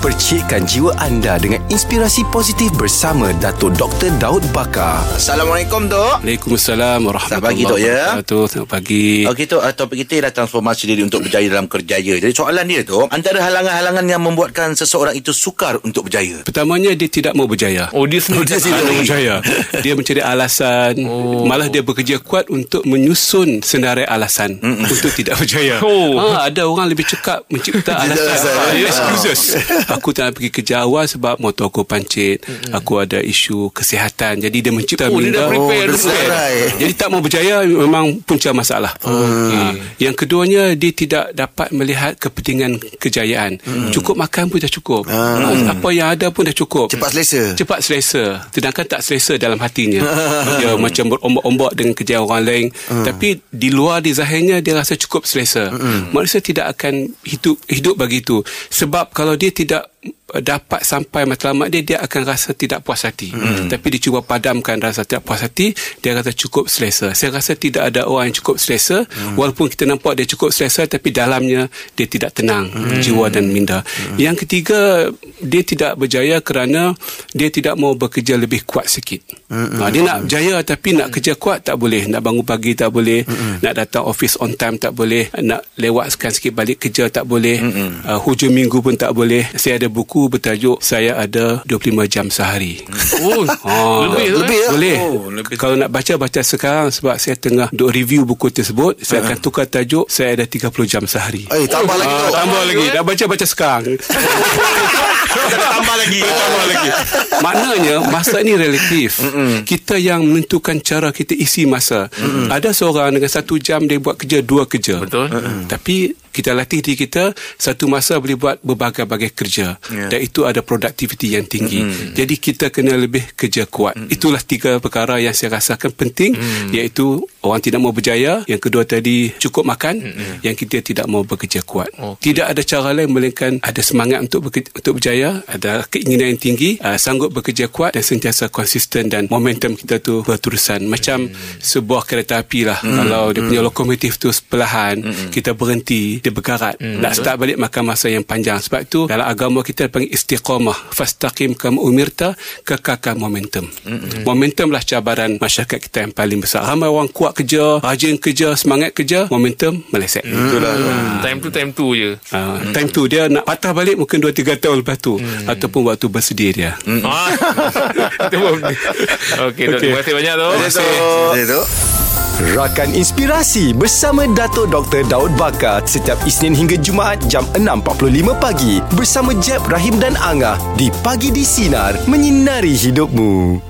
Percikkan jiwa anda dengan inspirasi positif bersama Dato' Dr. Daud Bakar. Assalamualaikum Tok Waalaikumsalam warahmatullahi Selamat pagi, Tok, ya. wabarakatuh. Selamat pagi. Okey Tok, uh, topik kita ialah transformasi diri untuk berjaya dalam kerjaya Jadi soalan dia Tok Antara halangan-halangan yang membuatkan seseorang itu sukar untuk berjaya Pertamanya dia tidak mau berjaya. Oh dia sendiri dia tak mau berjaya. Dia mencari alasan. Oh. Malah dia bekerja kuat untuk menyusun senarai alasan untuk tidak berjaya. Oh. Ha, ada orang lebih cekap mencipta alasan. alasan. Ha, Ya. excuses. Aku tak nak pergi kerja awal sebab motor aku pancit. Aku ada isu kesihatan. Jadi dia mencipta Oh, dia dah minda. prepare Oh, serai. Jadi tak mau berjaya memang punca masalah. Ha. Yang keduanya dia tidak dapat melihat kepentingan kejayaan. Cukup makan pun dah cukup. Ha. Apa yang ada pun dah cukup. Cepat selesa Cepat selesa Sedangkan tak selesa dalam hatinya Dia macam berombak-ombak Dengan kerja orang lain Tapi di luar di zahirnya Dia rasa cukup selesa Manusia tidak akan hidup hidup begitu Sebab kalau dia tidak that dapat sampai matlamat dia dia akan rasa tidak puas hati hmm. tapi dia cuba padamkan rasa tidak puas hati dia rasa cukup selesa saya rasa tidak ada orang yang cukup selesa hmm. walaupun kita nampak dia cukup selesa tapi dalamnya dia tidak tenang hmm. jiwa dan minda hmm. yang ketiga dia tidak berjaya kerana dia tidak mau bekerja lebih kuat sikit hmm. ha, dia nak berjaya tapi nak kerja kuat tak boleh nak bangun pagi tak boleh hmm. nak datang office on time tak boleh nak lewatkan sikit balik kerja tak boleh hmm. uh, hujung minggu pun tak boleh saya ada buku bertajuk saya ada 25 jam sehari Oh Ha, Lebih tu, lebih eh? ya? boleh. Oh, lebih. Kalau nak baca baca sekarang sebab saya tengah duk review buku tersebut, saya akan tukar tajuk saya ada 30 jam sehari. Eh tambah lagi Ah, Tok tambah lagi. eh? Dah baca baca sekarang. Tambah lagi tambah lagi. Maknanya masa ni relatif. Kita yang menentukan cara kita isi masa. Ada seorang dengan satu jam dia buat kerja dua kerja. Betul. Tapi kita latih diri kita satu masa boleh buat berbagai-bagai kerja Ya. dan itu ada produktiviti yang tinggi jadi kita kena lebih kerja kuat itulah tiga perkara yang saya rasakan penting iaitu orang tidak mau berjaya yang kedua tadi cukup makan yang kita tidak mau bekerja kuat Okey. tidak ada cara lain melainkan ada semangat untuk bekerja, untuk berjaya ada keinginan yang tinggi uh, sanggup bekerja kuat dan sentiasa konsisten dan momentum kita tu berterusan. Macam sebuah kereta api lah. Kalau dia punya lokomotif tu perlahan kita berhenti dia bergarat. Nak start balik makan masa yang panjang. Sebab tu dalam agama kita panggil istiqamah. Fastaqim kama umirta kekalkan momentum. Momentum lah cabaran masyarakat kita yang paling besar. Ramai orang kuat kerja rajin kerja semangat kerja momentum meleset. Itulah. Time tu time tu je. Uh, time tu dia nak patah balik mungkin 2-3 tahun lepas tu ataupun waktu bersedia dia. Ah. Itu pun. Okey Dok. Terima kasih banyak Dok. Terima kasih. Terima Rakan Inspirasi bersama Dato' Dr. Daud Bakar setiap Isnin hingga Jumaat jam 6.45 pagi bersama Jeb, Rahim dan Angah di Pagi di Sinar menyinari hidupmu.